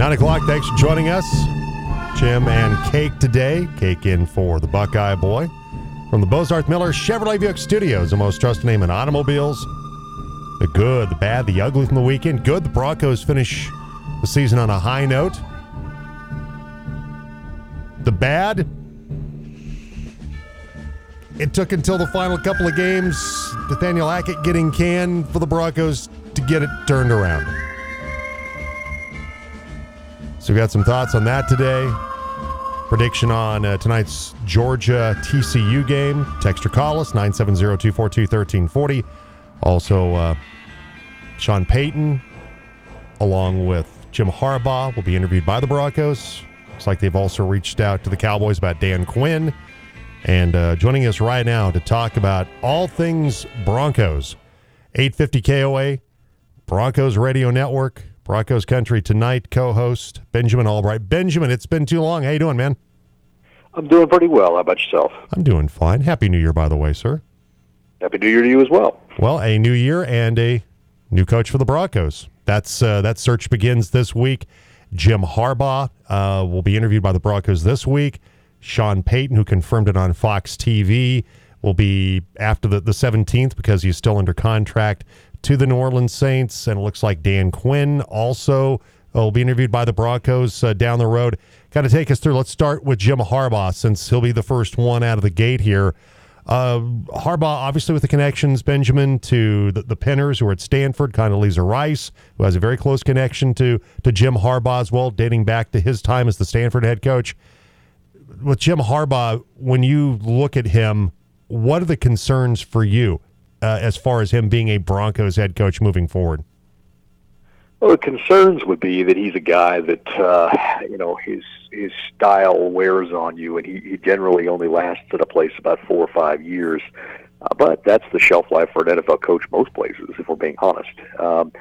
Nine o'clock. Thanks for joining us. Jim and Cake today. Cake in for the Buckeye Boy. From the Bozarth Miller Chevrolet Buick Studios, the most trusted name in automobiles. The good, the bad, the ugly from the weekend. Good, the Broncos finish the season on a high note. The bad, it took until the final couple of games, Nathaniel Hackett getting canned for the Broncos to get it turned around. So we got some thoughts on that today. Prediction on uh, tonight's Georgia TCU game. Text or call us 970-242-1340. Also, uh, Sean Payton, along with Jim Harbaugh, will be interviewed by the Broncos. Looks like they've also reached out to the Cowboys about Dan Quinn. And uh, joining us right now to talk about all things Broncos, 850 KOA, Broncos Radio Network, Broncos Country Tonight co-host Benjamin Albright. Benjamin, it's been too long. How you doing, man? I'm doing pretty well. How about yourself? I'm doing fine. Happy New Year, by the way, sir. Happy New Year to you as well. Well, a new year and a new coach for the Broncos. That's uh, that search begins this week. Jim Harbaugh uh, will be interviewed by the Broncos this week. Sean Payton, who confirmed it on Fox TV, will be after the, the 17th because he's still under contract to the New Orleans Saints. And it looks like Dan Quinn also will be interviewed by the Broncos uh, down the road. Got to take us through. Let's start with Jim Harbaugh since he'll be the first one out of the gate here. Uh, Harbaugh, obviously, with the connections, Benjamin, to the, the Penners who are at Stanford, Condoleezza Rice, who has a very close connection to, to Jim Harbaugh as well, dating back to his time as the Stanford head coach. With Jim Harbaugh, when you look at him, what are the concerns for you uh, as far as him being a Broncos head coach moving forward? Well, the concerns would be that he's a guy that uh, you know his his style wears on you, and he, he generally only lasts at a place about four or five years. Uh, but that's the shelf life for an NFL coach most places, if we're being honest. Um,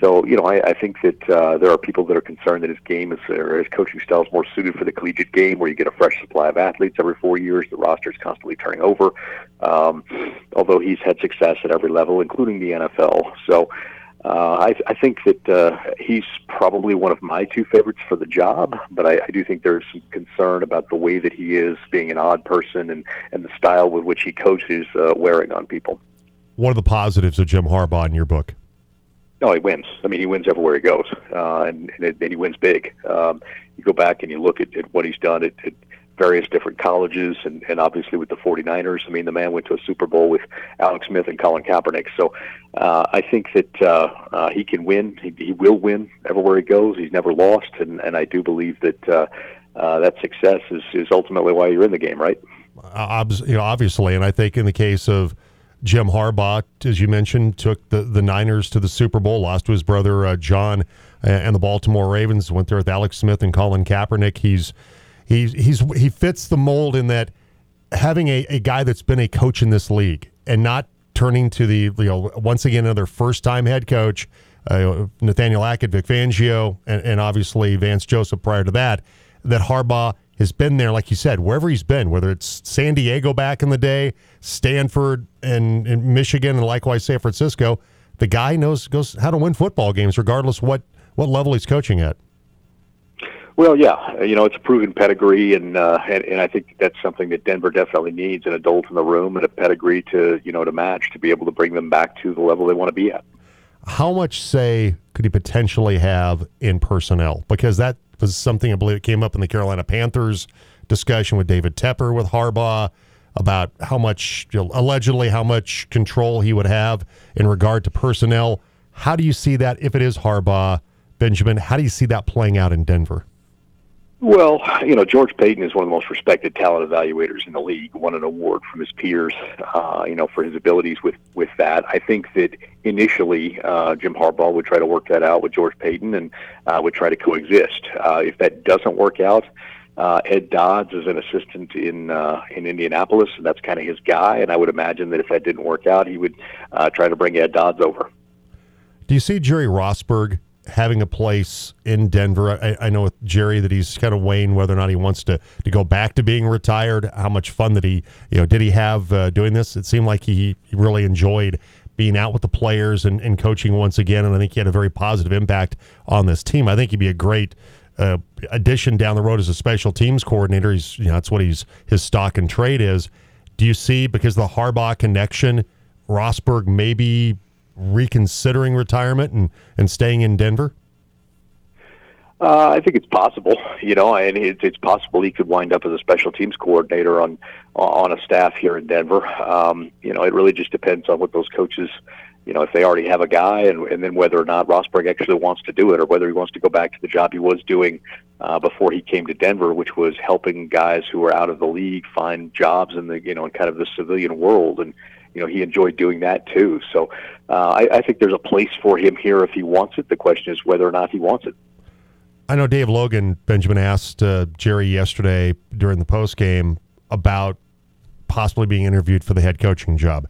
so, you know, I, I think that uh, there are people that are concerned that his game is, or his coaching style is more suited for the collegiate game, where you get a fresh supply of athletes every four years. The roster is constantly turning over. Um, although he's had success at every level, including the NFL. So, uh, I, I think that uh, he's probably one of my two favorites for the job, but I, I do think there's some concern about the way that he is, being an odd person, and, and the style with which he coaches, uh, wearing on people. What are the positives of Jim Harbaugh in your book? No, he wins. I mean, he wins everywhere he goes, uh, and, and, and he wins big. Um, you go back and you look at, at what he's done at, at various different colleges, and, and obviously with the 49ers. I mean, the man went to a Super Bowl with Alex Smith and Colin Kaepernick. So uh, I think that uh, uh, he can win. He, he will win everywhere he goes. He's never lost, and, and I do believe that uh, uh, that success is, is ultimately why you're in the game, right? Uh, you know, obviously, and I think in the case of Jim Harbaugh, as you mentioned, took the, the Niners to the Super Bowl, lost to his brother uh, John and the Baltimore Ravens. Went there with Alex Smith and Colin Kaepernick. He's he's he's he fits the mold in that having a, a guy that's been a coach in this league and not turning to the you know once again another first time head coach. Uh, Nathaniel Hackett, Vic Fangio, and, and obviously Vance Joseph prior to that. That Harbaugh has been there, like you said, wherever he's been, whether it's San Diego back in the day, Stanford and, and Michigan, and likewise San Francisco. The guy knows goes how to win football games, regardless what what level he's coaching at. Well, yeah, you know it's a proven pedigree, and uh, and, and I think that's something that Denver definitely needs: an adult in the room and a pedigree to you know to match to be able to bring them back to the level they want to be at. How much say could he potentially have in personnel? Because that was something I believe it came up in the Carolina Panthers discussion with David Tepper with Harbaugh about how much you know, allegedly how much control he would have in regard to personnel. How do you see that if it is Harbaugh, Benjamin? How do you see that playing out in Denver? Well, you know, George Paton is one of the most respected talent evaluators in the league. Won an award from his peers, uh, you know, for his abilities with with that. I think that initially uh, Jim Harbaugh would try to work that out with George Paton and uh, would try to coexist. Uh, if that doesn't work out, uh, Ed Dodds is an assistant in uh, in Indianapolis, and that's kind of his guy. And I would imagine that if that didn't work out, he would uh, try to bring Ed Dodds over. Do you see Jerry Rosburg having a place in Denver. I, I, know with Jerry that he's kind of weighing whether or not he wants to, to go back to being retired. How much fun that he, you know, did he have uh, doing this? It seemed like he, he really enjoyed being out with the players and, and coaching once again. And I think he had a very positive impact on this team. I think he'd be a great uh, addition down the road as a special teams coordinator. He's you know that's what he's his stock and trade is. Do you see because the Harbaugh connection, Rosburg maybe reconsidering retirement and and staying in Denver? Uh, I think it's possible, you know, and it's, it's possible he could wind up as a special teams coordinator on on a staff here in Denver. Um, you know, it really just depends on what those coaches, you know, if they already have a guy, and, and then whether or not Rosburg actually wants to do it, or whether he wants to go back to the job he was doing uh, before he came to Denver, which was helping guys who were out of the league find jobs in the you know in kind of the civilian world, and you know he enjoyed doing that too. So uh, I, I think there's a place for him here if he wants it. The question is whether or not he wants it. I know Dave Logan, Benjamin asked uh, Jerry yesterday during the post game about possibly being interviewed for the head coaching job.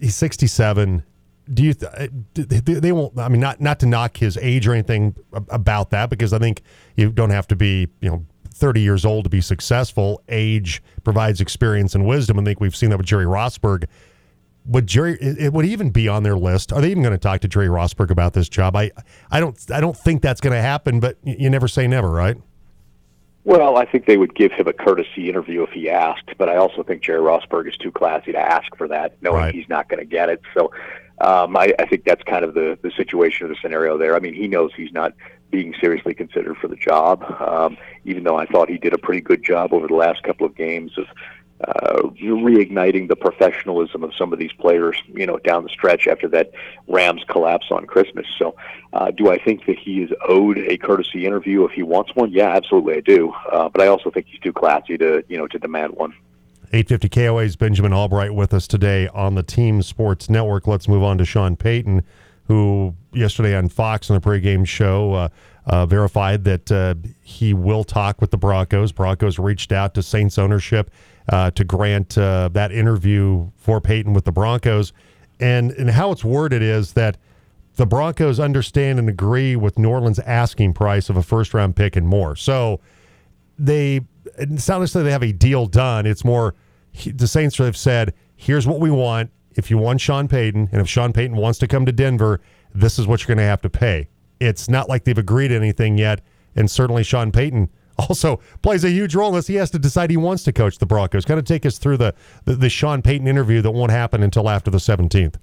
He's 67. Do you? Th- they won't. I mean, not not to knock his age or anything about that, because I think you don't have to be, you know, 30 years old to be successful. Age provides experience and wisdom. I think we've seen that with Jerry Rosburg would Jerry it would even be on their list? Are they even going to talk to Jerry Rosburg about this job? I I don't I don't think that's going to happen, but you never say never, right? Well, I think they would give him a courtesy interview if he asked, but I also think Jerry Rosburg is too classy to ask for that, knowing right. he's not going to get it. So um, I, I think that's kind of the, the situation or the scenario there. I mean, he knows he's not being seriously considered for the job, um, even though I thought he did a pretty good job over the last couple of games of uh, reigniting the professionalism of some of these players, you know, down the stretch after that Rams collapse on Christmas. So, uh, do I think that he is owed a courtesy interview if he wants one? Yeah, absolutely, I do. Uh, but I also think he's too classy to, you know, to demand one. 850 KOA's Benjamin Albright with us today on the Team Sports Network. Let's move on to Sean Payton, who yesterday on Fox on the pregame show uh, uh, verified that uh, he will talk with the Broncos. Broncos reached out to Saints ownership uh, to grant uh, that interview for Payton with the Broncos. And, and how it's worded is that the Broncos understand and agree with New Orleans' asking price of a first round pick and more. So they, it's not necessarily they have a deal done. It's more the Saints have said, here's what we want. If you want Sean Payton, and if Sean Payton wants to come to Denver, this is what you're going to have to pay. It's not like they've agreed anything yet. And certainly Sean Payton also plays a huge role this. He has to decide he wants to coach the Broncos. Kind of take us through the, the, the Sean Payton interview that won't happen until after the 17th.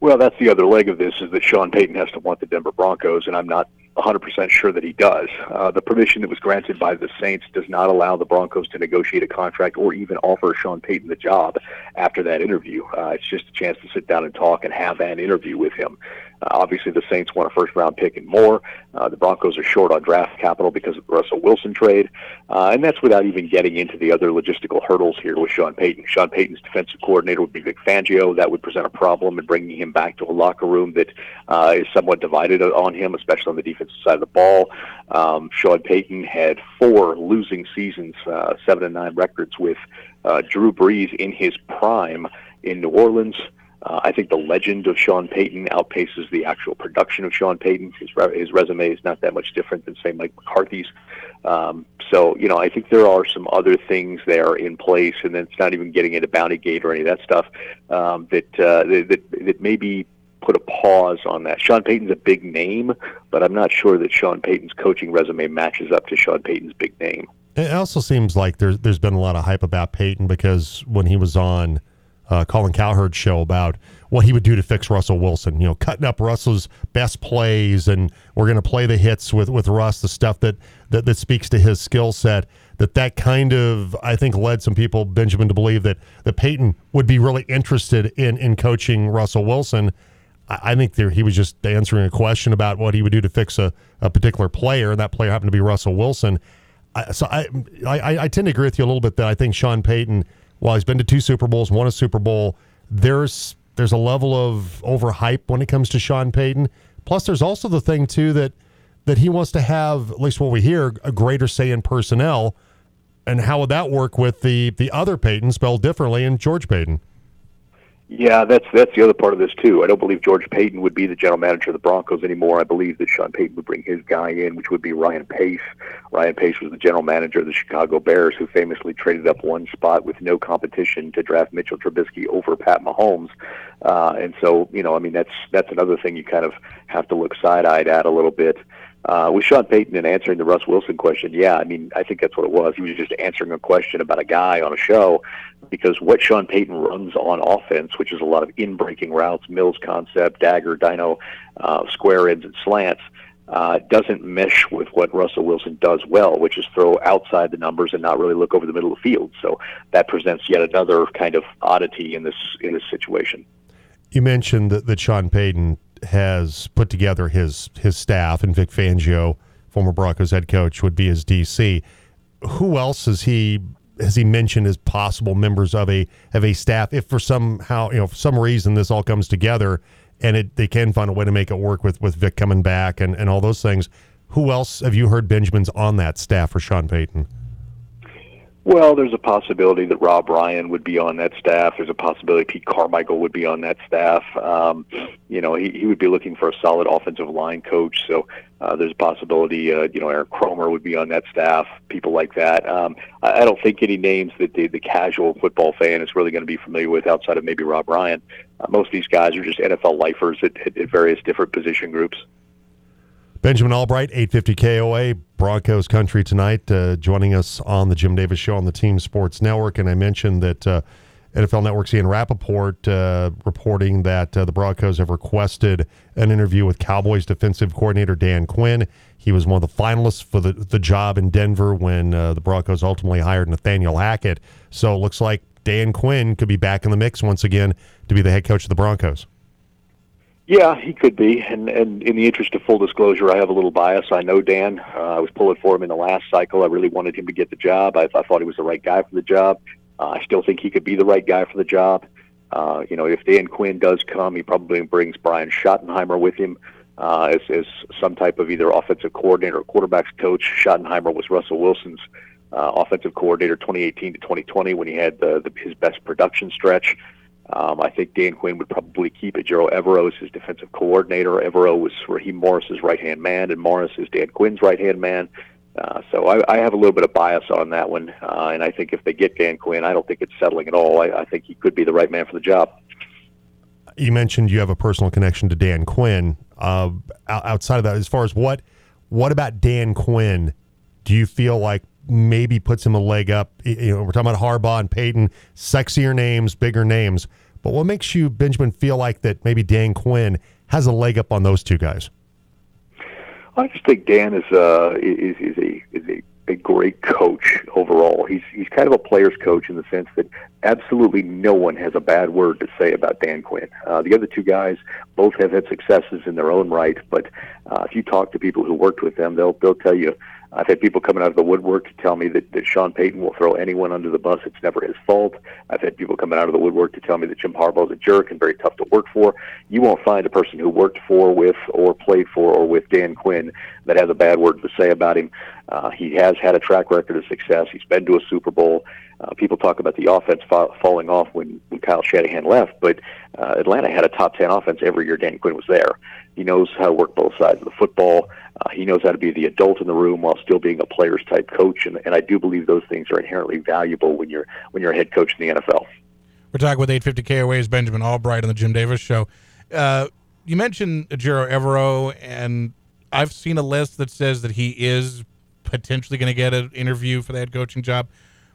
Well, that's the other leg of this is that Sean Payton has to want the Denver Broncos, and I'm not 100% sure that he does. Uh, the permission that was granted by the Saints does not allow the Broncos to negotiate a contract or even offer Sean Payton the job after that interview. Uh, it's just a chance to sit down and talk and have an interview with him. Uh, obviously, the Saints want a first round pick and more. Uh, the Broncos are short on draft capital because of the Russell Wilson trade. Uh, and that's without even getting into the other logistical hurdles here with Sean Payton. Sean Payton's defensive coordinator would be Vic Fangio. That would present a problem in bringing him back to a locker room that uh, is somewhat divided on him, especially on the defensive side of the ball. Um, Sean Payton had four losing seasons, uh, seven and nine records with uh, Drew Brees in his prime in New Orleans. Uh, I think the legend of Sean Payton outpaces the actual production of Sean Payton. His, re- his resume is not that much different than, say, Mike McCarthy's. Um, so, you know, I think there are some other things there in place, and then it's not even getting into Bounty Gate or any of that stuff um, that, uh, that, that maybe put a pause on that. Sean Payton's a big name, but I'm not sure that Sean Payton's coaching resume matches up to Sean Payton's big name. It also seems like there's there's been a lot of hype about Payton because when he was on uh, Colin Cowherd's show about what he would do to fix Russell Wilson. You know, cutting up Russell's best plays, and we're going to play the hits with with Russ, the stuff that that, that speaks to his skill set. That that kind of I think led some people, Benjamin, to believe that that Payton would be really interested in in coaching Russell Wilson. I, I think there, he was just answering a question about what he would do to fix a, a particular player, and that player happened to be Russell Wilson. I, so I, I I tend to agree with you a little bit that I think Sean Payton while he's been to two Super Bowls, won a Super Bowl, there's there's a level of overhype when it comes to Sean Payton. Plus, there's also the thing too that that he wants to have, at least what we hear, a greater say in personnel. And how would that work with the the other Payton, spelled differently, and George Paton? Yeah, that's that's the other part of this too. I don't believe George Paton would be the general manager of the Broncos anymore. I believe that Sean Payton would bring his guy in, which would be Ryan Pace. Ryan Pace was the general manager of the Chicago Bears, who famously traded up one spot with no competition to draft Mitchell Trubisky over Pat Mahomes. Uh, and so, you know, I mean, that's that's another thing you kind of have to look side-eyed at a little bit. Uh, with Sean Payton and answering the Russ Wilson question, yeah, I mean, I think that's what it was. He was just answering a question about a guy on a show because what Sean Payton runs on offense, which is a lot of in-breaking routes, Mills concept, dagger, dino, uh, square ends, and slants, uh, doesn't mesh with what Russell Wilson does well, which is throw outside the numbers and not really look over the middle of the field. So that presents yet another kind of oddity in this in this situation. You mentioned that, that Sean Payton has put together his his staff, and Vic Fangio, former Broncos head coach, would be his DC. Who else has he has he mentioned as possible members of a of a staff? If for somehow you know for some reason this all comes together and it, they can find a way to make it work with with Vic coming back and and all those things. Who else have you heard Benjamin's on that staff for Sean Payton? Well, there's a possibility that Rob Ryan would be on that staff. There's a possibility Pete Carmichael would be on that staff. Um, you know, he, he would be looking for a solid offensive line coach. So uh, there's a possibility, uh, you know, Aaron Kromer would be on that staff, people like that. Um, I, I don't think any names that the, the casual football fan is really going to be familiar with outside of maybe Rob Ryan. Uh, most of these guys are just NFL lifers at, at, at various different position groups. Benjamin Albright, 850 KOA, Broncos Country tonight, uh, joining us on the Jim Davis Show on the Team Sports Network. And I mentioned that uh, NFL Network's Ian Rapoport uh, reporting that uh, the Broncos have requested an interview with Cowboys defensive coordinator Dan Quinn. He was one of the finalists for the, the job in Denver when uh, the Broncos ultimately hired Nathaniel Hackett. So it looks like Dan Quinn could be back in the mix once again to be the head coach of the Broncos. Yeah, he could be. And, and in the interest of full disclosure, I have a little bias. I know Dan. Uh, I was pulling for him in the last cycle. I really wanted him to get the job. I, I thought he was the right guy for the job. Uh, I still think he could be the right guy for the job. Uh, you know, if Dan Quinn does come, he probably brings Brian Schottenheimer with him uh, as, as some type of either offensive coordinator or quarterbacks coach. Schottenheimer was Russell Wilson's uh, offensive coordinator 2018 to 2020 when he had the, the, his best production stretch. Um, I think Dan Quinn would probably keep Ejiro Evero as his defensive coordinator. Evero was Raheem Morris's right hand man, and Morris is Dan Quinn's right hand man. Uh, so I, I have a little bit of bias on that one, uh, and I think if they get Dan Quinn, I don't think it's settling at all. I, I think he could be the right man for the job. You mentioned you have a personal connection to Dan Quinn. Uh, outside of that, as far as what what about Dan Quinn do you feel like maybe puts him a leg up. You know, we're talking about Harbaugh and Payton, sexier names, bigger names. But what makes you, Benjamin, feel like that maybe Dan Quinn has a leg up on those two guys? I just think Dan is uh, is, is a is a, a great coach overall. He's he's kind of a player's coach in the sense that absolutely no one has a bad word to say about Dan Quinn. Uh, the other two guys both have had successes in their own right, but uh, if you talk to people who worked with them, they'll they'll tell you I've had people coming out of the woodwork to tell me that, that Sean Payton will throw anyone under the bus. It's never his fault. I've had people coming out of the woodwork to tell me that Jim Harbaugh's a jerk and very tough to work for. You won't find a person who worked for, with, or played for, or with Dan Quinn that has a bad word to say about him. Uh, he has had a track record of success. He's been to a Super Bowl. Uh, people talk about the offense fa- falling off when, when Kyle Shanahan left, but uh, Atlanta had a top 10 offense every year Dan Quinn was there. He knows how to work both sides of the football. Uh, he knows how to be the adult in the room while still being a player's type coach, and, and I do believe those things are inherently valuable when you're when you're a head coach in the NFL. We're talking with 850 KOA's Benjamin Albright on the Jim Davis Show. Uh, you mentioned Ejiro Evero, and I've seen a list that says that he is potentially going to get an interview for the head coaching job.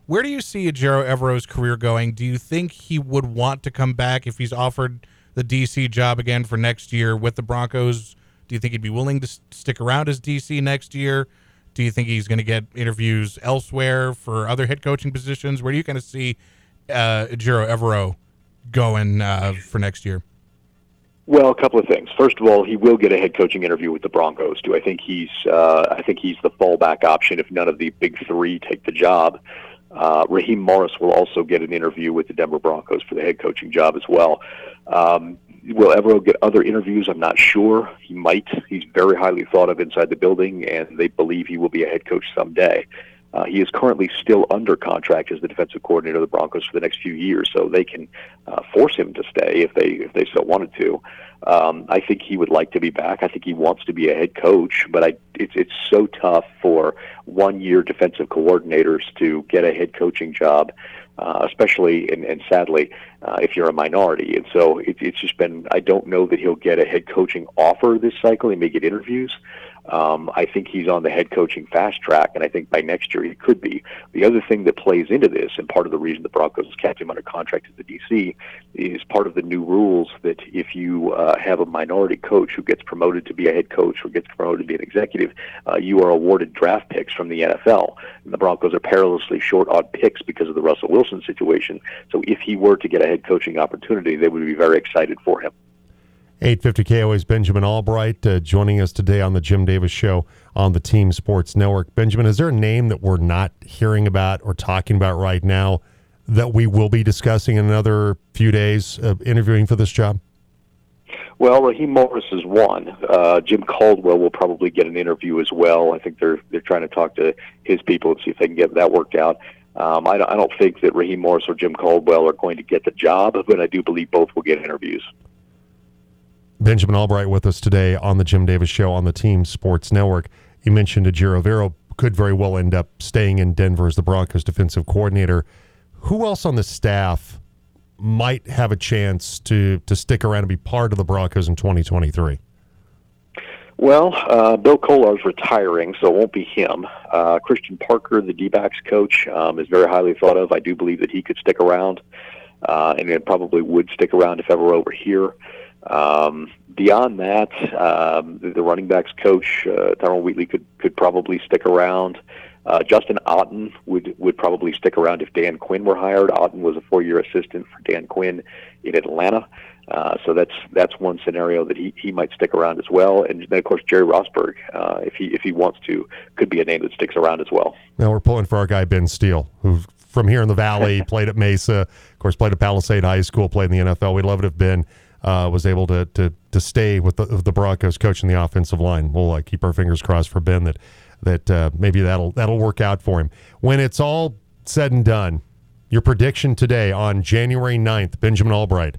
Where do you see Ejiro Evero's career going? Do you think he would want to come back if he's offered the DC job again for next year with the Broncos? Do you think he'd be willing to stick around as DC next year? Do you think he's going to get interviews elsewhere for other head coaching positions? Where do you kind of see uh, Ejiro Evero going uh, for next year? Well, a couple of things. First of all, he will get a head coaching interview with the Broncos. Do I think he's? Uh, I think he's the fallback option if none of the big three take the job. Uh, Raheem Morris will also get an interview with the Denver Broncos for the head coaching job as well. Um, will Evero get other interviews? I'm not sure. He might. He's very highly thought of inside the building, and they believe he will be a head coach someday. Uh, he is currently still under contract as the defensive coordinator of the Broncos for the next few years, so they can uh, force him to stay if they if they so wanted to. Um, I think he would like to be back. I think he wants to be a head coach, but I, it's it's so tough for one-year defensive coordinators to get a head coaching job, uh, especially and, and sadly, uh, if you're a minority. And so it, it's just been. I don't know that he'll get a head coaching offer this cycle. He may get interviews, um, I think he's on the head coaching fast track, and I think by next year he could be. The other thing that plays into this, and part of the reason the Broncos kept him under contract at the DC, is part of the new rules that if you uh, have a minority coach who gets promoted to be a head coach or gets promoted to be an executive, uh, you are awarded draft picks from the NFL. And the Broncos are perilously short on picks because of the Russell Wilson situation. So if he were to get a head coaching opportunity, they would be very excited for him. 850 KOA's Benjamin Albright uh, joining us today on the Jim Davis Show on the Team Sports Network. Benjamin, is there a name that we're not hearing about or talking about right now that we will be discussing in another few days of interviewing for this job? Well, Raheem Morris is one. Uh, Jim Caldwell will probably get an interview as well. I think they're they're trying to talk to his people and see if they can get that worked out. Um, I, don't, I don't think that Raheem Morris or Jim Caldwell are going to get the job, but I do believe both will get interviews. Benjamin Albright with us today on the Jim Davis Show on the Team Sports Network. You mentioned Ejiro Evero could very well end up staying in Denver as the Broncos defensive coordinator. Who else on the staff might have a chance to to stick around and be part of the Broncos in 2023? Well, uh, Bill Kollar's retiring, so it won't be him. Uh, Christian Parker, the D-backs coach, um, is very highly thought of. I do believe that he could stick around, uh, and it probably would stick around if Evero here. Um, beyond that, um, the, running backs coach uh, Wheatley could could probably stick around. Uh, Justin Outten would would probably stick around if Dan Quinn were hired. Outten was a four year assistant for Dan Quinn in Atlanta. Uh, so that's that's one scenario that he, he might stick around as well, and then of course Jerry Rosburg, uh, if he if he wants to, could be a name that sticks around as well. Now we're pulling for our guy Ben Steele, who from here in the Valley played at Mesa, of course played at Palisade High School, played in the NFL. We'd love it if Ben uh, was able to to to stay with the, the Broncos coaching the offensive line. We'll uh, keep our fingers crossed for Ben that that uh, maybe that'll that'll work out for him. When it's all said and done, your prediction today on January 9th, Benjamin Albright,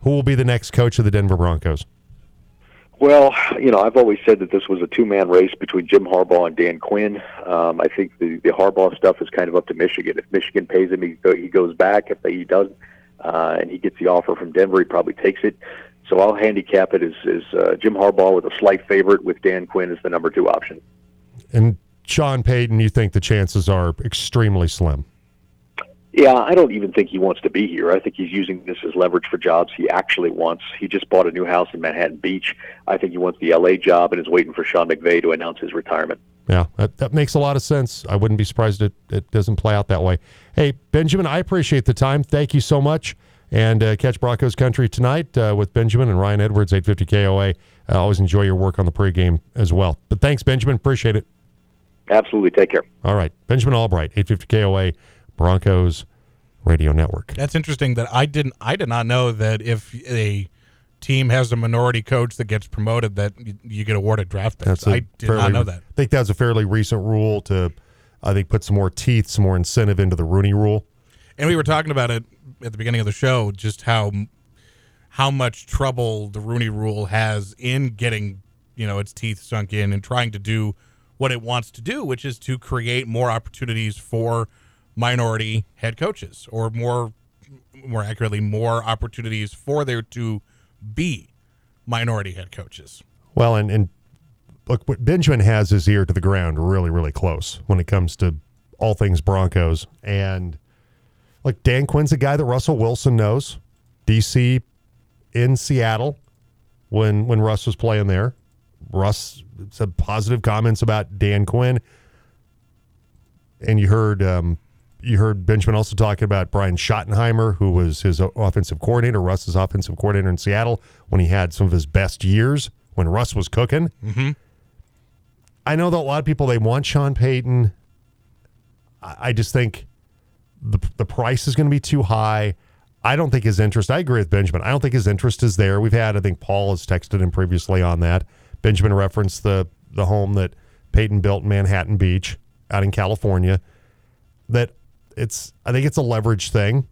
who will be the next coach of the Denver Broncos? Well, you know, I've always said that this was a two-man race between Jim Harbaugh and Dan Quinn. Um, I think the, the Harbaugh stuff is kind of up to Michigan. If Michigan pays him, he, he goes back. If he doesn't, uh, and he gets the offer from Denver, he probably takes it. So I'll handicap it as, as uh, Jim Harbaugh with a slight favorite, with Dan Quinn as the number two option. And Sean Payton, you think the chances are extremely slim? Yeah, I don't even think he wants to be here. I think he's using this as leverage for jobs he actually wants. He just bought a new house in Manhattan Beach. I think he wants the LA job and is waiting for Sean McVay to announce his retirement. Yeah, that, that makes a lot of sense. I wouldn't be surprised it, it doesn't play out that way. Hey, Benjamin, I appreciate the time. Thank you so much. And uh, catch Broncos Country tonight uh, with Benjamin and Ryan Edwards, 850 KOA. I always enjoy your work on the pregame as well. But thanks, Benjamin. Appreciate it. Absolutely. Take care. All right. Benjamin Albright, 850 KOA, Broncos Radio Network. That's interesting that I didn't I did not know that if a team has a minority coach that gets promoted, that you get awarded draft picks. I did fairly, not know that. I think that's a fairly recent rule to, I think, put some more teeth, some more incentive into the Rooney Rule. And we were talking about it at the beginning of the show, just how how much trouble the Rooney Rule has in getting you know its teeth sunk in and trying to do what it wants to do, which is to create more opportunities for minority head coaches, or more more accurately, more opportunities for there to be minority head coaches. Well, and, and look, what Benjamin has his ear to the ground really, really close when it comes to all things Broncos. And like Dan Quinn's a guy that Russell Wilson knows. DC in Seattle when when Russ was playing there. Russ said positive comments about Dan Quinn. And you heard um, you heard Benjamin also talking about Brian Schottenheimer, who was his offensive coordinator, Russ's offensive coordinator in Seattle when he had some of his best years when Russ was cooking. Mm-hmm. I know that a lot of people they want Sean Payton. I, I just think the the price is going to be too high. I don't think his interest. I agree with Benjamin. I don't think his interest is there. We've had. I think Paul has texted him previously on that. Benjamin referenced the the home that Payton built in Manhattan Beach out in California. That it's I think it's a leverage thing.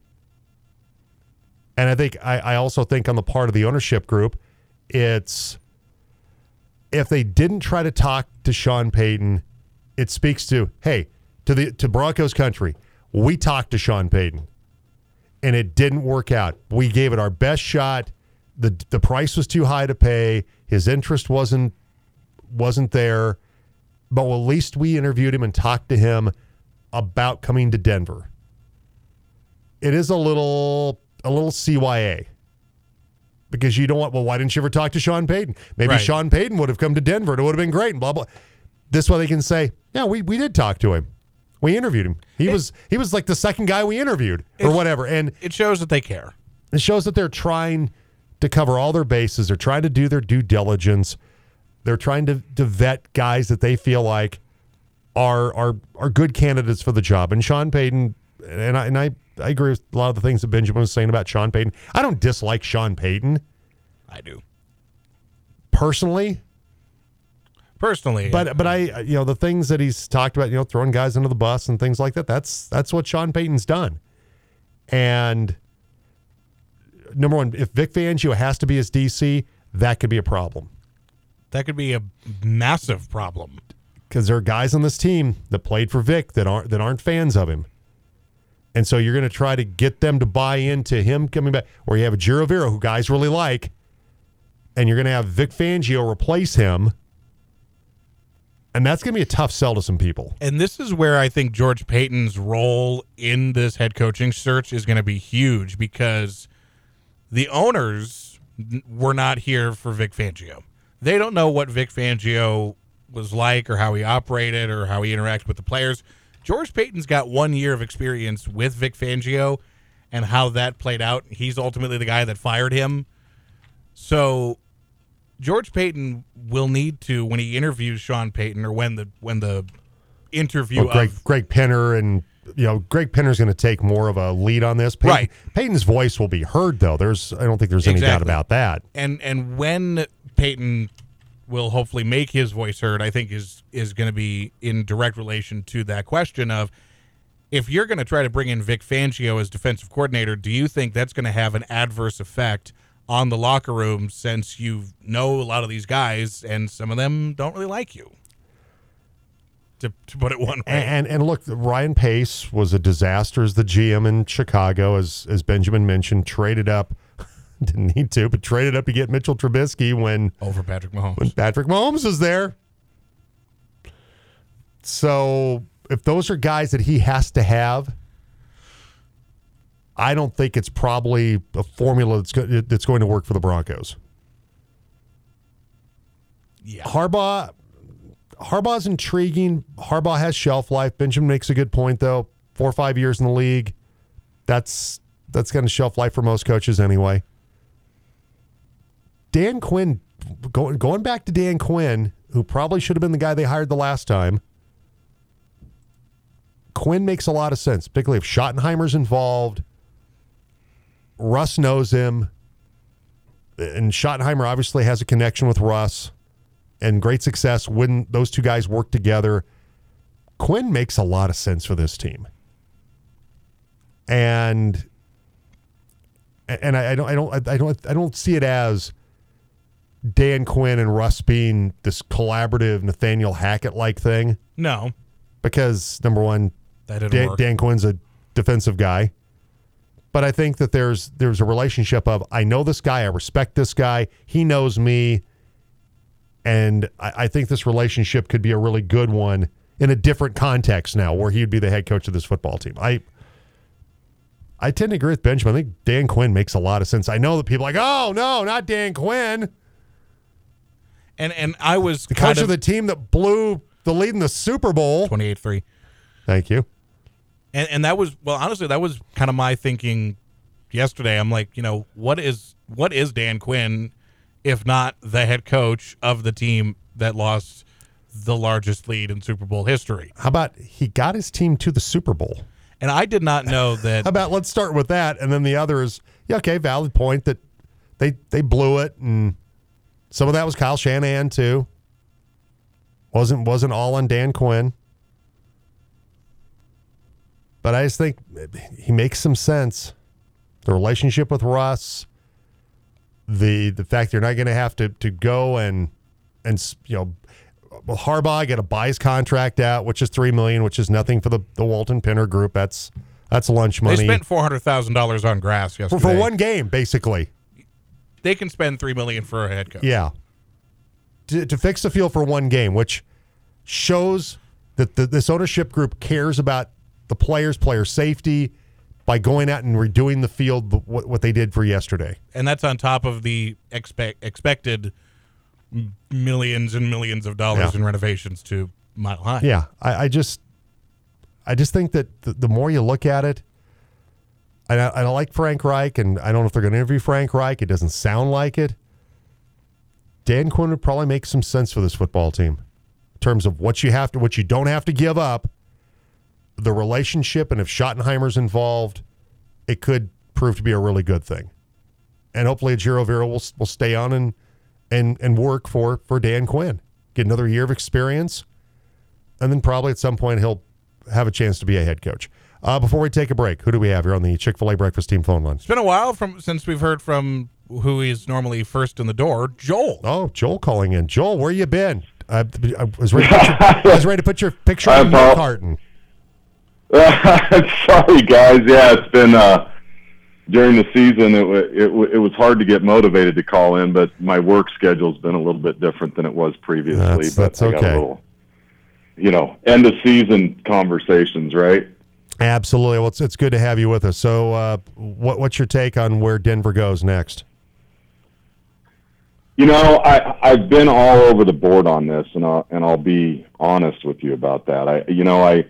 And I think I, I also think on the part of the ownership group, It's if they didn't try to talk to Sean Payton, it speaks to hey to the to Broncos country. We talked to Sean Payton, and it didn't work out. We gave it our best shot. the The price was too high to pay. His interest wasn't wasn't there, but at least we interviewed him and talked to him about coming to Denver. It is a little a little CYA because you don't want. Well, why didn't you ever talk to Sean Payton? Maybe Right. Sean Payton would have come to Denver. and It would have been great. And blah blah. This way they can say, yeah, we we did talk to him. We interviewed him. He was he was like the second guy we interviewed or whatever. And It shows that they care. it shows that they're trying to cover all their bases. They're trying to do their due diligence. They're trying to, to vet guys that they feel like are are are good candidates for the job. And Sean Payton, and I and I, I agree with a lot of the things that Benjamin was saying about Sean Payton. I don't dislike Sean Payton I do personally, personally, but but I you know the things that he's talked about, you know, throwing guys under the bus and things like that. That's that's what Sean Payton's done. And number one, if Vic Fangio has to be his DC, that could be a problem. that could be a massive problem. because there are guys on this team that played for Vic that aren't that aren't fans of him, and so you're going to try to get them to buy into him coming back. Or you have Ejiro Evero who guys really like, and you're going to have Vic Fangio replace him, and that's going to be a tough sell to some people. And this is where I think George Paton's role in this head coaching search is going to be huge because the owners were not here for Vic Fangio. They don't know what Vic Fangio was like or how he operated or how he interacted with the players. George Paton's got one year of experience with Vic Fangio and how that played out. He's ultimately the guy that fired him. So George Paton will need to when he interviews Sean Payton or when the when the interview Well, Greg of Greg Penner and you know Greg Penner's going to take more of a lead on this. Payton, Right. Paton's voice will be heard though. There's I don't think there's any doubt about that. and and when Paton will hopefully make his voice heard, I think is is going to be in direct relation to that question of if you're going to try to bring in Vic Fangio as defensive coordinator, do you think that's going to have an adverse effect on the locker room since you know a lot of these guys and some of them don't really like you? To, to put it one way. And, and and look, Ryan Pace was a disaster as the GM in Chicago, as as Benjamin mentioned. Traded up, didn't need to, but traded up to get Mitchell Trubisky when over Patrick Mahomes. when Patrick Mahomes was there. So if those are guys that he has to have, I don't think it's probably a formula that's go- that's going to work for the Broncos. Yeah. Harbaugh Harbaugh's intriguing. Harbaugh has shelf life. Benjamin makes a good point though. Four or five years in the league. That's that's kind of shelf life for most coaches anyway. Dan Quinn going going back to Dan Quinn, who probably should have been the guy they hired the last time. Quinn makes a lot of sense, particularly if Schottenheimer's involved. Russ knows him. And Schottenheimer obviously has a connection with Russ and great success when those two guys work together. Quinn makes a lot of sense for this team. And and I, I don't I don't I don't I don't see it as Dan Quinn and Russ being this collaborative Nathaniel Hackett like thing No, because number one, that didn't Dan, work. Dan Quinn's a defensive guy. But I think that there's there's a relationship of I know this guy, I respect this guy, he knows me, and I, I think this relationship could be a really good one in a different context now, where he'd be the head coach of this football team. I I tend to agree with Benjamin. I think Dan Quinn makes a lot of sense. I know that people are like, oh no, not Dan Quinn, and and I was the coach of the team that blew the lead in the Super Bowl. 28-3. Thank you. And and that was well, honestly, that was kind of my thinking yesterday. I'm like, you know, what is what is Dan Quinn if not the head coach of the team that lost the largest lead in Super Bowl history? How about he got his team to the Super Bowl? And I did not know that How about let's start with that, and then the other is yeah, okay, valid point that they they blew it, and some of that was Kyle Shanahan too. wasn't wasn't all on Dan Quinn, but I just think he makes some sense. The relationship with Russ, the the fact you're not going to have to to go and and you know Harbaugh got to buy his contract out, which is three million, which is nothing for the the Walton Penner Group. That's that's lunch money. They spent four hundred thousand dollars on grass for, yesterday. for one game, basically. They can spend three million for a head coach. Yeah. To, to fix the field for one game, which shows that the, this ownership group cares about the players, player safety, by going out and redoing the field what, what they did for yesterday. and that's on top of the expect expected millions and millions of dollars Yeah. in renovations to Mile High. Yeah, I, I just, I just think that the, the more you look at it, I, I like Frank Reich, and I don't know if they're going to interview Frank Reich. It doesn't sound like it. Dan Quinn would probably make some sense for this football team, in terms of what you have to, what you don't have to give up, the relationship, and if Schottenheimer's involved, it could prove to be a really good thing. And hopefully, Ejiro Evero will will stay on and and and work for for Dan Quinn, get another year of experience and then probably at some point he'll have a chance to be a head coach. Uh, before we take a break, who do we have here on the Chick Fil A Breakfast Team phone line? It's been a while from since we've heard from who is normally first in the door, Joel. Oh, Joel calling in. Joel, where you been? I, I was ready. To put your, I was ready to put your picture Hi, on the Paul. carton. Sorry, guys. Yeah, it's been uh, during the season. It, wa- it wa- it was hard to get motivated to call in, but my work schedule's been a little bit different than it was previously. That's- but that's okay. Little, you know, end of season conversations, right? Absolutely. Well, it's, it's good to have you with us. So, uh, what, what's your take on where Denver goes next? You know, I I've been all over the board on this, and I'll and I'll be honest with you about that. I you know I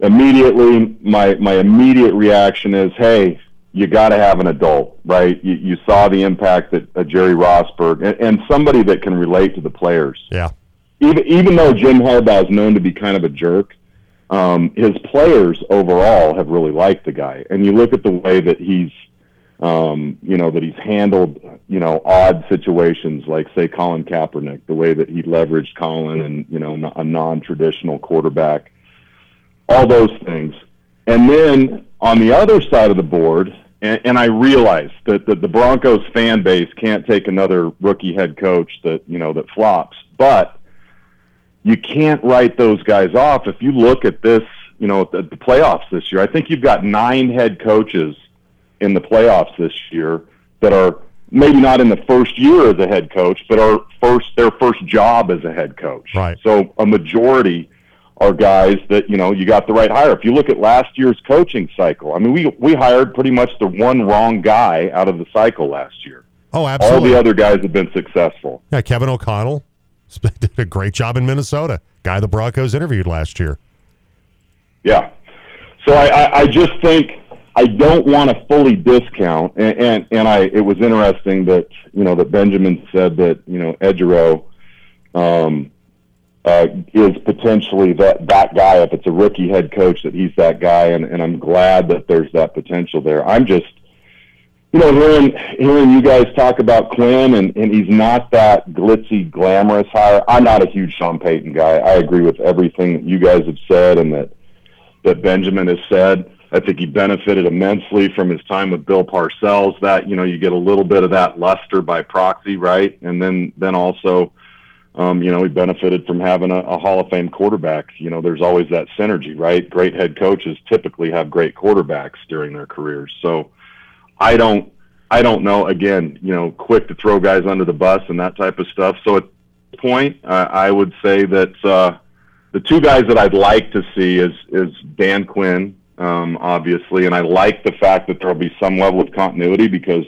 immediately my my immediate reaction is, hey, you got to have an adult, right? You you saw the impact that uh, Jerry Rosburg and, and somebody that can relate to the players. Yeah. Even even though Jim Harbaugh is known to be kind of a jerk, um, his players overall have really liked the guy. And you look at the way that he's um, you know, that he's handled, you know, odd situations like, say, Colin Kaepernick, the way that he leveraged Colin and, you know, a non traditional quarterback, all those things. And then on the other side of the board, and, and I realize that, that the Broncos fan base can't take another rookie head coach that, you know, that flops, but you can't write those guys off. If you look at this, you know, the, the playoffs this year, I think you've got nine head coaches in the playoffs this year that are maybe not in the first year as a head coach, but are first their first job as a head coach. Right. So a majority are guys that you know you got the right hire. If you look at last year's coaching cycle, I mean we we hired pretty much the one wrong guy out of the cycle last year. Oh, absolutely. All the other guys have been successful. yeah, Kevin O'Connell did a great job in Minnesota. Guy the Broncos interviewed last year. Yeah. So I, I, I just think I don't want to fully discount, and, and and I it was interesting that you know that Benjamin said that you know Ejiro um, uh, is potentially that that guy if it's a rookie head coach that he's that guy, and, and I'm glad that there's that potential there. I'm just you know hearing hearing you guys talk about Quinn and and he's not that glitzy glamorous hire. I'm not a huge Sean Payton guy. I agree with everything that you guys have said and that that Benjamin has said. I think he benefited immensely from his time with Bill Parcells. That you know, you get a little bit of that luster by proxy, right? And then then also, um, you know, he benefited from having a, a Hall of Fame quarterback. You know, there's always that synergy, right? Great head coaches typically have great quarterbacks during their careers. So, I don't, I don't know. Again, you know, quick to throw guys under the bus and that type of stuff. So at this point, uh, I would say that. Uh, the two guys that I'd like to see is is Dan Quinn, um, obviously, and I like the fact that there'll be some level of continuity because,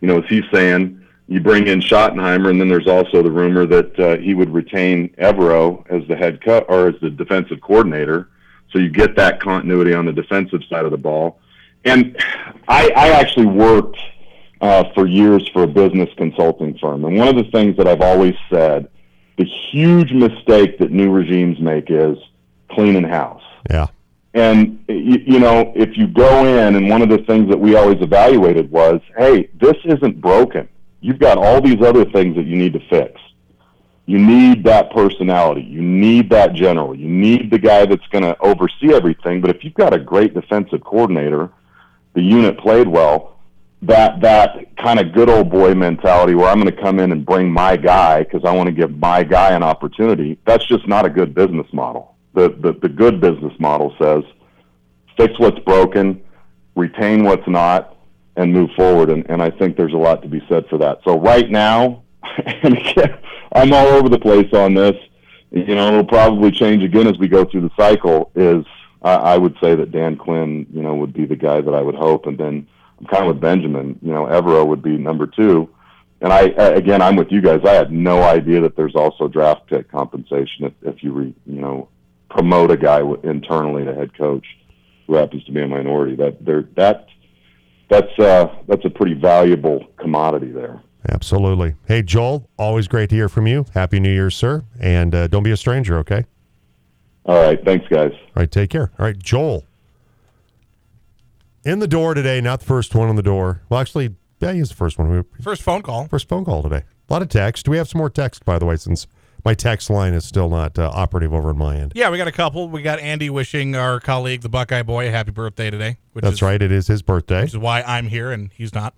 you know, as he's saying, you bring in Schottenheimer, and then there's also the rumor that uh, he would retain Evero as the head coach or as the defensive coordinator, so you get that continuity on the defensive side of the ball. And I, I actually worked uh, for years for a business consulting firm, and one of the things that I've always said the huge mistake that new regimes make is cleaning house. Yeah. And you, you know, if you go in, and one of the things that we always evaluated was, hey, this isn't broken. You've got all these other things that you need to fix. You need that personality. You need that general. You need the guy that's going to oversee everything. But if you've got a great defensive coordinator, the unit played well, that that kind of good old boy mentality where I'm going to come in and bring my guy because I want to give my guy an opportunity. That's just not a good business model. The, the the good business model says fix what's broken, retain what's not, and move forward. And, and I think there's a lot to be said for that. So right now, and again, I'm all over the place on this. You know, it'll probably change again as we go through the cycle. Is I, I would say that Dan Quinn, you know, would be the guy that I would hope, and then I'm kind of with Benjamin. You know, Evero would be number two. And I, again, I'm with you guys. I had no idea that there's also draft pick compensation if, if you, re, you know, promote a guy internally to head coach who happens to be a minority. That there, that, that's uh, that's a pretty valuable commodity there. Absolutely. Hey, Joel, always great to hear from you. Happy New Year, sir. And uh, don't be a stranger, okay? All right. Thanks, guys. All right. Take care. All right. Joel. In the door today, not the first one on the door. Well, actually, yeah, he's the first one. First phone call. First phone call today. A lot of text. Do we have some more text, by the way, since my text line is still not uh, operative over in my end? Yeah, we got a couple. We got Andy wishing our colleague, the Buckeye Boy, a happy birthday today. That's is, right. It is his birthday. Which is why I'm here and he's not.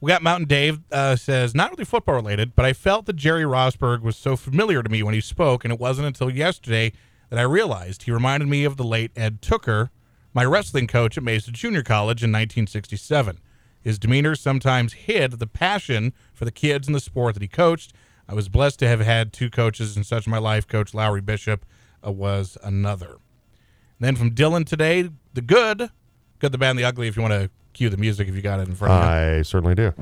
We got Mountain Dave uh, says, not really football related, but I felt that Jerry Rosburg was so familiar to me when he spoke, and it wasn't until yesterday that I realized he reminded me of the late Ed Tooker, my wrestling coach at Mesa Junior College in 1967. His demeanor sometimes hid the passion for the kids and the sport that he coached. I was blessed to have had two coaches in such my life. Coach Lowry Bishop uh, was another. And then from Dylan today, the good, good, the bad, and the ugly. If you want to cue the music, if you got it in front of you, I certainly do.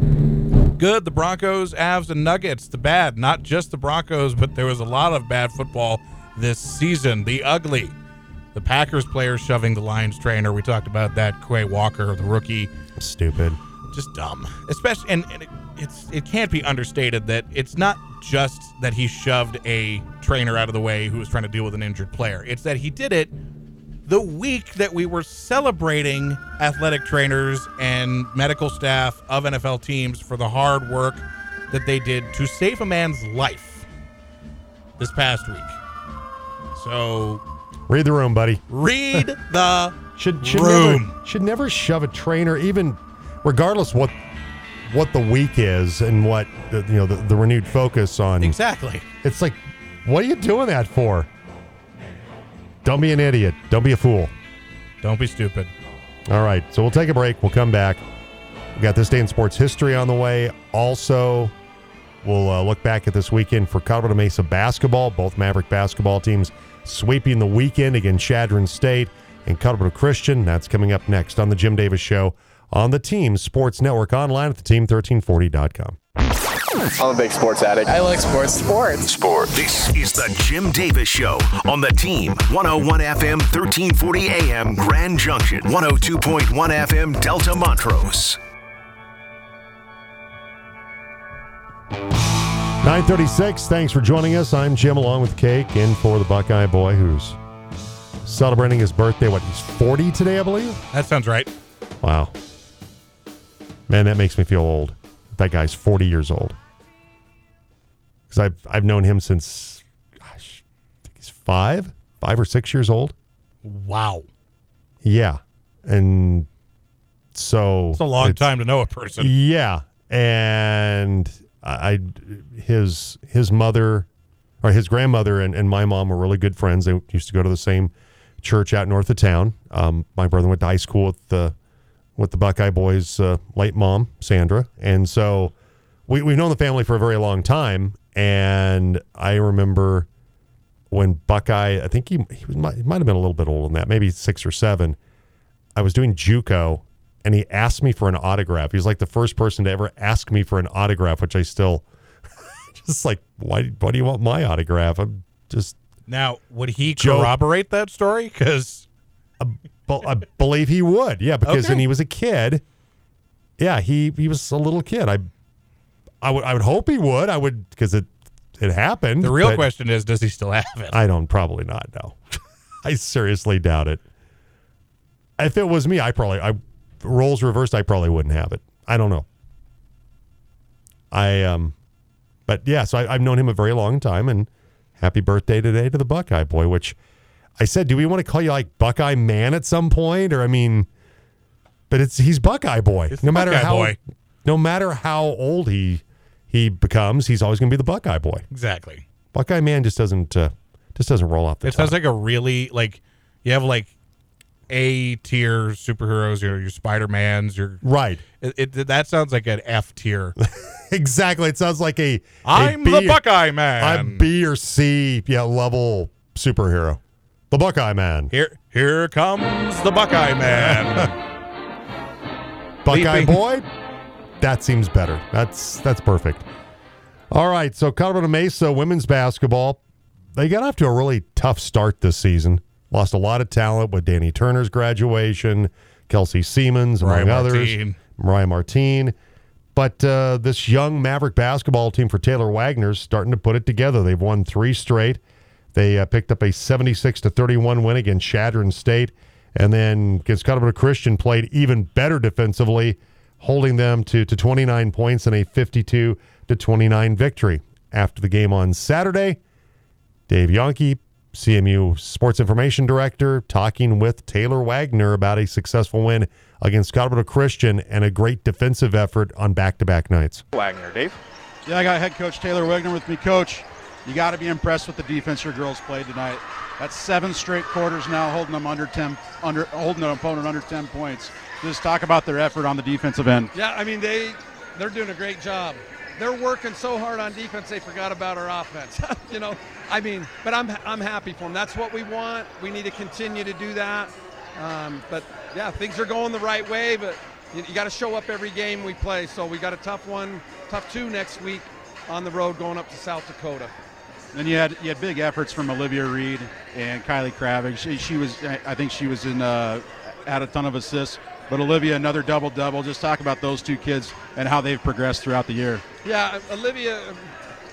Good, the Broncos, Avs, and Nuggets. The bad, not just the Broncos, but there was a lot of bad football this season. The ugly, the Packers player shoving the Lions trainer. We talked about that. Quay Walker, the rookie. Stupid. Just dumb. Especially, and, and it, it's it can't be understated that it's not just that he shoved a trainer out of the way who was trying to deal with an injured player. It's that he did it the week that we were celebrating athletic trainers and medical staff of NFL teams for the hard work that they did to save a man's life this past week. So read the room, buddy. Read the should should room. Never, should never shove a trainer, even regardless what what the week is and what you know the, the renewed focus on. Exactly. It's like, what are you doing that for? Don't be an idiot. Don't be a fool. Don't be stupid. All right. So we'll take a break. We'll come back. We got this day in sports history on the way. Also, we'll uh, look back at this weekend for Colorado Mesa basketball. Both Maverick basketball teams sweeping the weekend against Chadron State and Colorado Christian. That's coming up next on the Jim Davis Show on the Team Sports Network online at the team1340.com. I'm a big sports addict. I like sports. Sports. Sport. This is the Jim Davis Show on the Team 101 FM, 1340 AM, Grand Junction, 102.1 FM, Delta Montrose. 936. Thanks for joining us. I'm Jim along with Cake in for the Buckeye boy who's celebrating his birthday. What, he's 40 today, I believe? That sounds right. Wow. Man, that makes me feel old. That guy's 40 years old. Because I've, I've known him since, gosh, I think he's five, five or six years old. Wow. Yeah. And so. It's a long time to know a person. Yeah. And I, his his mother or his grandmother and, and my mom were really good friends. They used to go to the same church out north of town. Um, my brother went to high school with the with the Buckeye boys' uh, late mom Sandra, and so we we've known the family for a very long time. And I remember when Buckeye, I think he he, was, he might have been a little bit older than that, maybe six or seven. I was doing JUCO and he asked me for an autograph. He was like the first person to ever ask me for an autograph, which I still just like, why? Why do you want my autograph? I'm just now. Would he corroborate that story? Because I, I, believe he would. Yeah, because okay. when he was a kid, yeah, he he was a little kid. I I would I would hope he would. I would because it it happened. The real question is, does he still have it? I don't. Probably not. No, I seriously doubt it. If it was me, I probably I roles reversed, I probably wouldn't have it. I don't know. I um, but yeah, so I, have known him a very long time, and happy birthday today to the Buckeye boy. Which I said, do we want to call you like Buckeye man at some point, or I mean, but it's he's Buckeye boy. It's no matter Buckeye how boy. no matter how old he he becomes, he's always going to be the Buckeye boy. Exactly. Buckeye man just doesn't uh, just doesn't roll off the It tongue. sounds like a really like you have like A tier superheroes, your your Spider Mans, your right. it, it that sounds like an F tier. Exactly. It sounds like a a I'm B- the Buckeye a Man. B or C yeah level superhero. The Buckeye man. here here comes the Buckeye Man. Buckeye Leaping. boy. That seems better. That's that's perfect. All right, so Colorado Mesa women's basketball, they got off to a really tough start this season. Lost a lot of talent with Danny Turner's graduation, Kelsey Siemens, among Mariah others, Martine. Mariah Martine. But uh, this young Maverick basketball team for Taylor Wagner's starting to put it together. They've won three straight. They uh, picked up a 76 to 31 win against Chadron State, and then against Colorado Christian played even better defensively, holding them to to 29 points in a 52 to 29 victory. After the game on Saturday, Dave Yonke, CMU Sports Information Director, talking with Taylor Wagner about a successful win against Colorado Christian and a great defensive effort on back-to-back nights. Wagner, Dave. Yeah, I got head coach Taylor Wagner with me. Coach, you got to be impressed with the defense your girls played tonight. That's seven straight quarters now, holding them under ten, under holding an opponent under ten points. Just talk about their effort on the defensive end. Yeah, I mean they they're doing a great job. They're working so hard on defense they forgot about our offense. you know, I mean, but I'm I'm happy for them. That's what we want. We need to continue to do that. Um, but yeah, things are going the right way. But you, you got to show up every game we play. So we got a tough one, tough two next week on the road going up to South Dakota. Then you had you had big efforts from Olivia Reed and Kylie Kravitz. She, she was, I think, she was in uh, had a ton of assists. But Olivia, another double double. Just talk about those two kids and how they've progressed throughout the year. Yeah, Olivia,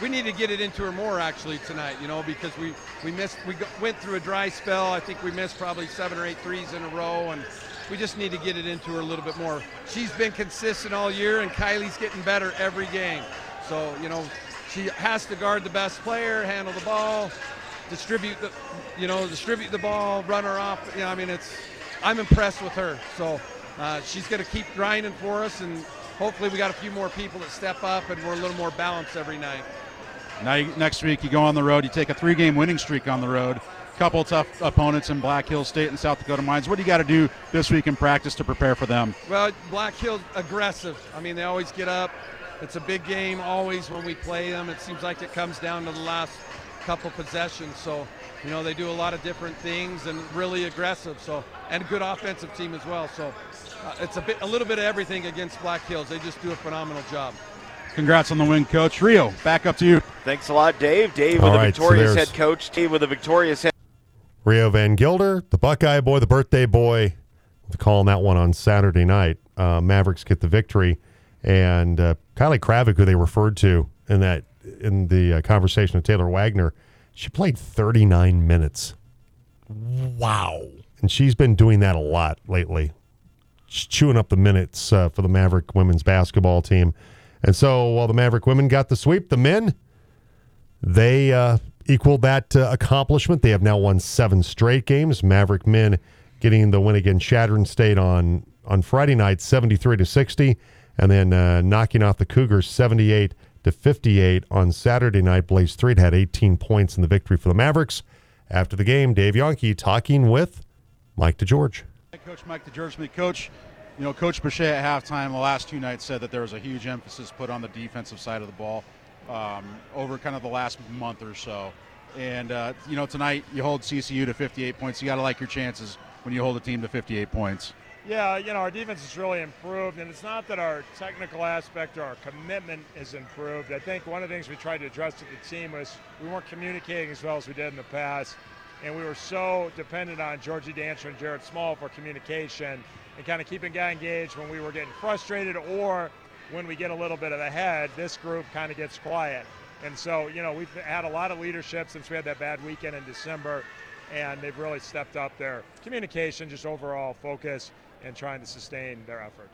we need to get it into her more actually tonight. You know, because we we missed, we went through a dry spell. I think we missed probably seven or eight threes in a row, and we just need to get it into her a little bit more. She's been consistent all year, and Kylie's getting better every game. So you know, she has to guard the best player, handle the ball, distribute the, you know, distribute the ball, run her off. You know, I mean, it's, I'm impressed with her. So uh, she's going to keep grinding for us, and hopefully we got a few more people that step up, and we're a little more balanced every night. Now you, next week you go on the road. You take a three-game winning streak on the road. Couple tough opponents in Black Hills State and South Dakota Mines. What do you got to do this week in practice to prepare for them? Well, Black Hill's aggressive. I mean, they always get up. It's a big game always when we play them. It seems like it comes down to the last couple possessions. So, you know, they do a lot of different things and really aggressive. So, and a good offensive team as well. So, uh, it's a bit, a little bit of everything against Black Hills. They just do a phenomenal job. Congrats on the win, Coach. Rio, back up to you. Thanks a lot, Dave. Dave All with a right, victorious there's- head coach. Dave with a victorious head. Rio Van Gilder, the Buckeye boy, the birthday boy, calling that one on Saturday night. Uh, Mavericks get the victory, and uh, Kylie Kravik, who they referred to in that in the uh, conversation with Taylor Wagner, she played 39 minutes, wow. and she's been doing that a lot lately, She's chewing up the minutes uh, for the Maverick women's basketball team. And so, while the Maverick women got the sweep, the men they uh, equaled that uh, accomplishment. They have now won seven straight games. Maverick men getting the win against Chadron State on on Friday night, seventy three to sixty, and then uh, knocking off the Cougars seventy eight to fifty eight on Saturday night. Blaze Street had eighteen points in the victory for the Mavericks. After the game, Dave Yonke talking with Mike DeGeorge. Coach Mike DeGeorge, me. Coach, you know, Coach Boucher at halftime the last two nights said that there was a huge emphasis put on the defensive side of the ball um, over kind of the last month or so. And, uh, you know, tonight you hold CCU to 58 points. You got to like your chances when you hold a team to 58 points. Yeah, you know, our defense has really improved, and it's not that our technical aspect or our commitment is improved. I think one of the things we tried to address to the team was we weren't communicating as well as we did in the past, and we were so dependent on Georgie Dancer and Jared Small for communication and kind of keeping guy engaged when we were getting frustrated or when we get a little bit of ahead, this group kind of gets quiet. And so, you know, we've had a lot of leadership since we had that bad weekend in December, and they've really stepped up their communication, just overall focus, and trying to sustain their effort.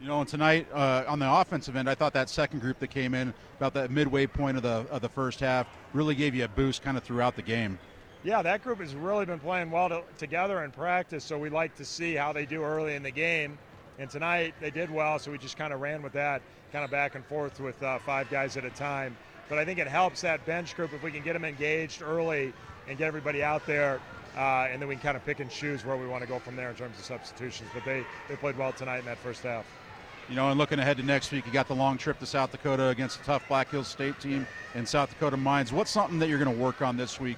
You know, and tonight uh, on the offensive end, I thought that second group that came in about that midway point of the of the first half really gave you a boost kind of throughout the game. Yeah, that group has really been playing well to, together in practice, so we like to see how they do early in the game. And tonight they did well, so we just kind of ran with that, kind of back and forth with uh, five guys at a time. But I think it helps that bench group if we can get them engaged early and get everybody out there, uh, and then we can kind of pick and choose where we want to go from there in terms of substitutions. But they, they played well tonight in that first half. You know, and looking ahead to next week, you got the long trip to South Dakota against a tough Black Hills State team in South Dakota Mines. What's something that you're going to work on this week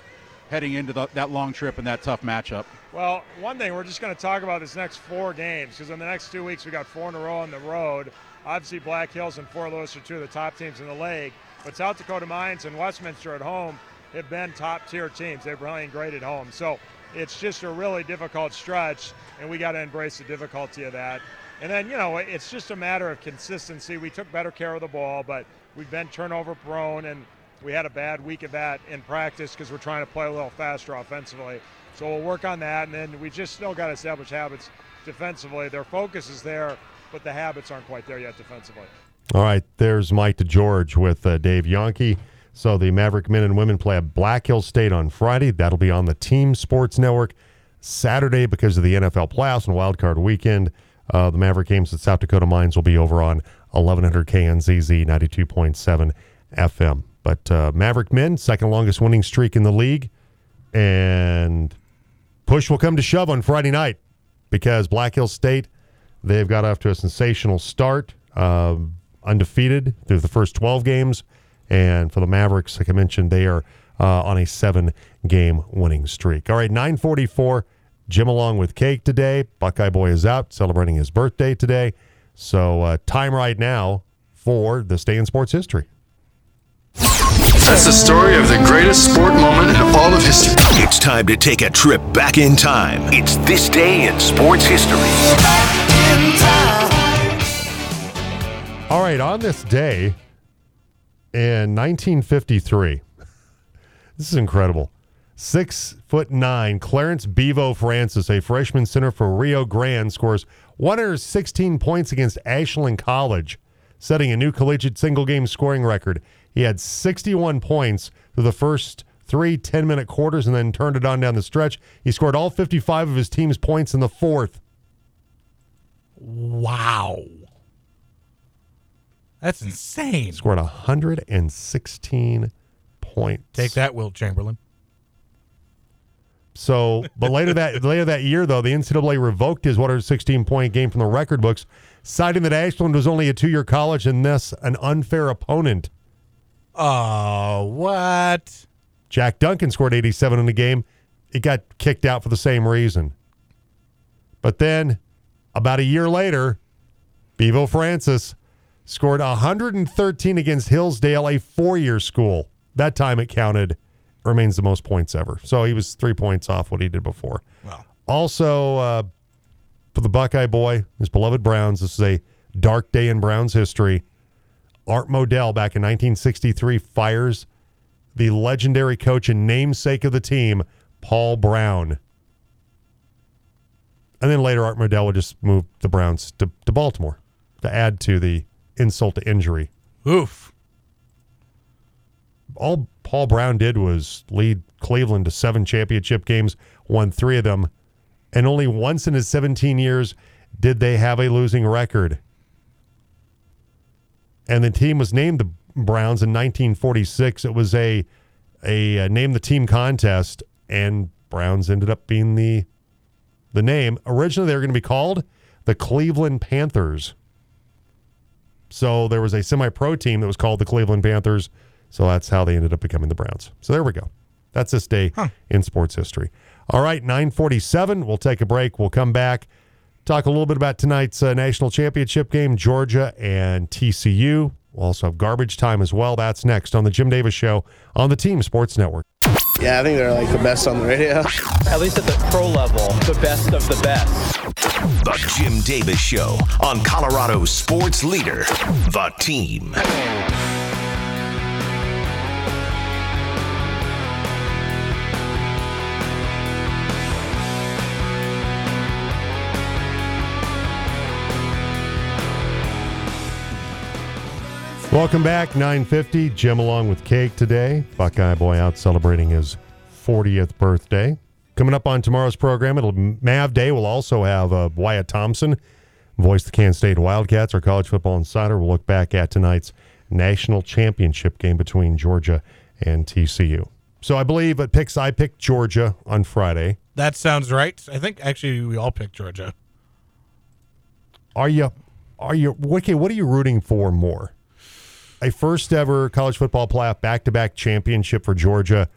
heading into the, that long trip and that tough matchup? Well, one thing we're just going to talk about this next four games because in the next two weeks we got four in a row on the road. Obviously, Black Hills and Fort Lewis are two of the top teams in the league, but South Dakota Mines and Westminster at home have been top tier teams. They're playing great at home, so it's just a really difficult stretch, and we got to embrace the difficulty of that. And then, you know, it's just a matter of consistency. We took better care of the ball, but we've been turnover prone, and we had a bad week of that in practice because we're trying to play a little faster offensively. So we'll work on that, and then we just still got to establish habits defensively. Their focus is there, but the habits aren't quite there yet defensively. All right, there's Mike DeGeorge with uh, Dave Yonke. So the Maverick men and women play at Black Hill State on Friday. That'll be on the Team Sports Network. Saturday, because of the NFL playoffs and wild card weekend, uh, the Maverick games at South Dakota Mines will be over on 1100 KNZZ 92.7 FM. But uh, Maverick men, second longest winning streak in the league. And push will come to shove on Friday night because Black Hill State, they've got off to a sensational start, uh, undefeated through the first 12 games. And for the Mavericks, like I mentioned, they are uh, on a seven game winning streak. All right, 944. Jim along with cake today. Buckeye Boy is out celebrating his birthday today. So, uh, time right now for this day in sports history. That's the story of the greatest sport moment in all of history. It's time to take a trip back in time. It's this day in sports history. All right, on this day in 1953, this is incredible. Six foot nine, Clarence Bevo Francis, a freshman center for Rio Grande, scores 116 points against Ashland College, setting a new collegiate single game scoring record. He had 61 points through the first three 10 minute quarters and then turned it on down the stretch. He scored all 55 of his team's points in the fourth. That's insane. Scored 116 points. Take that, Wilt Chamberlain. So, but later that later that year, though, the NCAA revoked his 116 point game from the record books, citing that Ashland was only a two year college and thus an unfair opponent. Oh, what? Jack Duncan scored 87 in the game. It got kicked out for the same reason. But then, about a year later, Bevo Francis scored 113 against Hillsdale, a four year school. That time it counted remains the most points ever. So he was three points off what he did before. Wow. Also, uh, for the Buckeye boy, his beloved Browns, this is a dark day in Browns history. Art Modell, back in 1963, fires the legendary coach and namesake of the team, Paul Brown. And then later, Art Modell would just move the Browns to, to Baltimore to add to the insult to injury. Oof. All Paul Brown did was lead Cleveland to seven championship games, won three of them, and only once in his 17 years did they have a losing record. And the team was named the Browns in 1946. It was a a uh, name the team contest, and Browns ended up being the the name. Originally, they were going to be called the Cleveland Panthers. So there was a semi-pro team that was called the Cleveland Panthers. So that's how they ended up becoming the Browns. So there we go. That's this day in sports history. All right, 947. We'll take a break. We'll come back, talk a little bit about tonight's uh, national championship game, Georgia and TCU. We'll also have garbage time as well. That's next on the Jim Davis Show on the Team Sports Network. Yeah, I think they're like the best on the radio. At least at the pro level, the best of the best. The Jim Davis Show on Colorado's sports leader, The Team. Welcome back, 950. Jim along with Cake today. Buckeye Boy out celebrating his 40th birthday. Coming up on tomorrow's program, it'll Mav Day. We'll also have uh, Wyatt Thompson, voice the Kansas State Wildcats. Our college football insider will look back at tonight's national championship game between Georgia and TCU. So I believe it picks. I picked Georgia on Friday. That sounds right. I think actually we all picked Georgia. Are you? Are you? Okay, what are you rooting for more? A first ever college football playoff back to back championship for Georgia,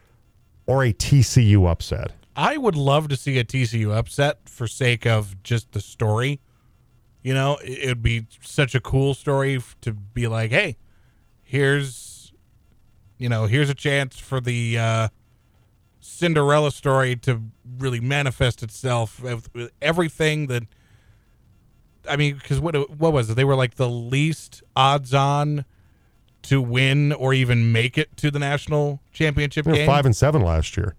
or a TCU upset? I would love to see a TCU upset for sake of just the story. You know, it would be such a cool story to be like, hey, here's, you know, here's a chance for the uh, Cinderella story to really manifest itself with with everything that. I mean, because what what was it? They were like the least odds on to win or even make it to the national championship They were game. five and seven last year.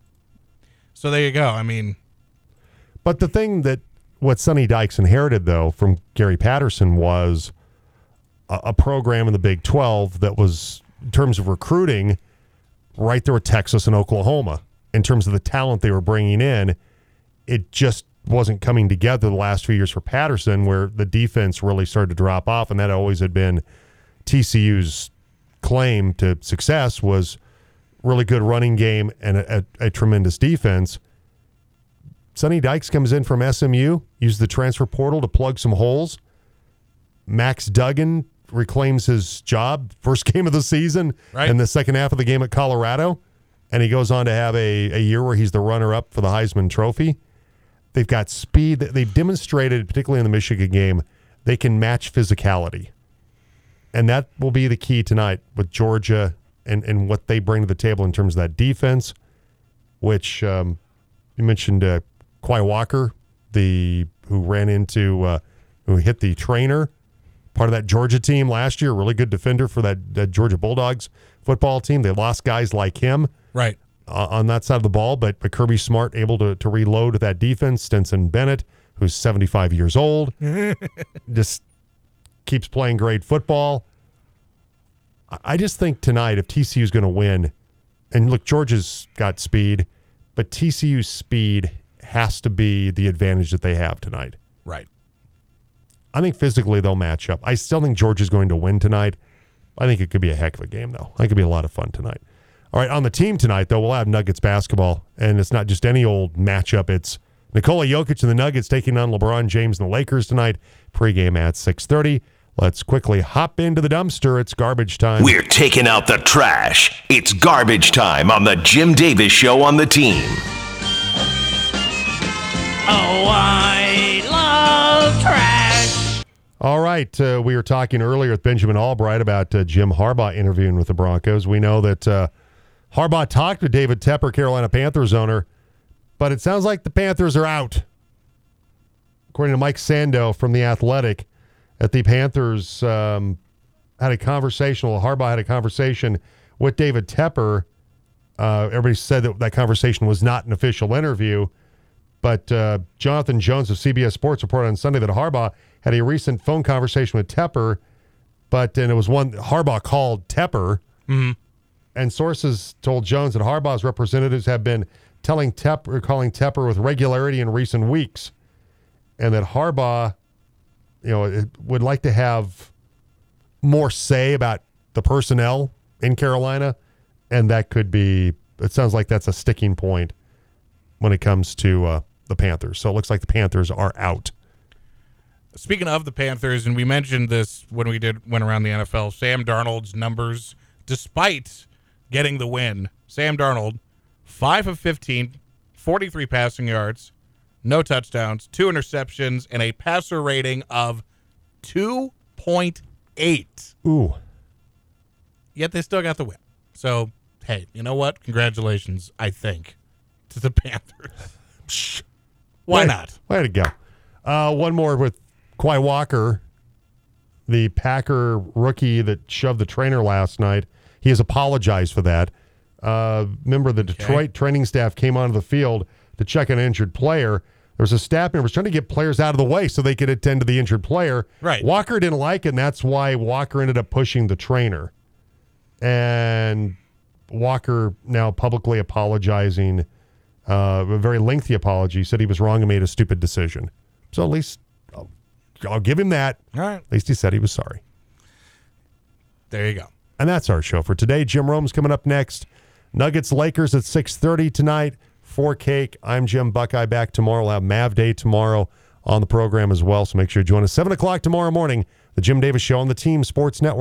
so there you go. I mean, But the thing that what Sonny Dykes inherited though from Gary Patterson was a, a program in the Big Twelve that was in terms of recruiting right there with Texas and Oklahoma. In terms of the talent they were bringing in, it just wasn't coming together the last few years for Patterson, where the defense really started to drop off, and that always had been TCU's claim to success was really good running game and a, a, a tremendous defense. Sonny Dykes comes in from SMU, uses the transfer portal to plug some holes. Max Duggan reclaims his job, first game of the season, Right. in the second half of the game at Colorado. And he goes on to have a, a year where he's the runner up for the Heisman Trophy. They've got speed. They've demonstrated, particularly in the Michigan game, they can match physicality. And that will be the key tonight with Georgia and, and what they bring to the table in terms of that defense, which um, you mentioned uh, Quay Walker, the who ran into uh, who hit the trainer, part of that Georgia team last year, really good defender for that, that Georgia Bulldogs football team. They lost guys like him right. uh, on that side of the ball, but, but Kirby Smart able to, to reload that defense. Stetson Bennett, who's 75 years old, just keeps playing great football. I- just think tonight, if TCU is going to win, and look, Georgia's got speed, but TCU's speed has to be the advantage that they have tonight. Right. I think physically they'll match up. I still think Georgia's going to win tonight. I think it could be a heck of a game, though. I think it could be a lot of fun tonight. All right, on the team tonight, though, we'll have Nuggets basketball, and it's not just any old matchup. It's Nikola Jokic and the Nuggets taking on LeBron James and the Lakers tonight. Pregame at 6.30. Let's quickly hop into the dumpster. It's garbage time. We're taking out the trash. It's garbage time on the Jim Davis Show on the team. Oh, I love trash. All right. Uh, we were talking earlier with Benjamin Albright about uh, Jim Harbaugh interviewing with the Broncos. We know that uh, Harbaugh talked to David Tepper, Carolina Panthers owner, but it sounds like the Panthers are out. According to Mike Sando from The Athletic, that the Panthers um, had a conversation, well, Harbaugh had a conversation with David Tepper. Uh, everybody said that that conversation was not an official interview. But uh, Jonathan Jones of CBS Sports reported on Sunday that Harbaugh had a recent phone conversation with Tepper, but and it was one Harbaugh called Tepper, and sources told Jones that Harbaugh's representatives have been telling Tepper, calling Tepper with regularity in recent weeks, and that Harbaugh, you know, would like to have more say about the personnel in Carolina, and that could be. It sounds like that's a sticking point when it comes to uh, the Panthers. So it looks like the Panthers are out. Speaking of the Panthers, and we mentioned this when we did went around the NFL, Sam Darnold's numbers, despite getting the win, Sam Darnold, 5 of 15, 43 passing yards, no touchdowns, two interceptions, and a passer rating of 2.8. Ooh. Yet they still got the win. So, hey, you know what? Congratulations, I think, to the Panthers. Why Way- not? Way to go. Uh, one more with Quay Walker, the Packer rookie that shoved the trainer last night. He has apologized for that. Uh, of the Detroit training staff came onto the field to check on an injured player. There was a staff member was trying to get players out of the way so they could attend to the injured player. Right. Walker didn't like it, and that's why Walker ended up pushing the trainer. And Walker now publicly apologizing, uh, a very lengthy apology, said he was wrong and made a stupid decision. So at least uh, I'll give him that. All right. At least he said he was sorry. There you go. And that's our show for today. Jim Rome's coming up next. Nuggets Lakers at 6:30 tonight. For cake. I'm Jim Buckeye back tomorrow. We'll have Mav Day tomorrow on the program as well. So make sure you join us 7 o'clock tomorrow morning. The Jim Davis Show on the Team Sports Network.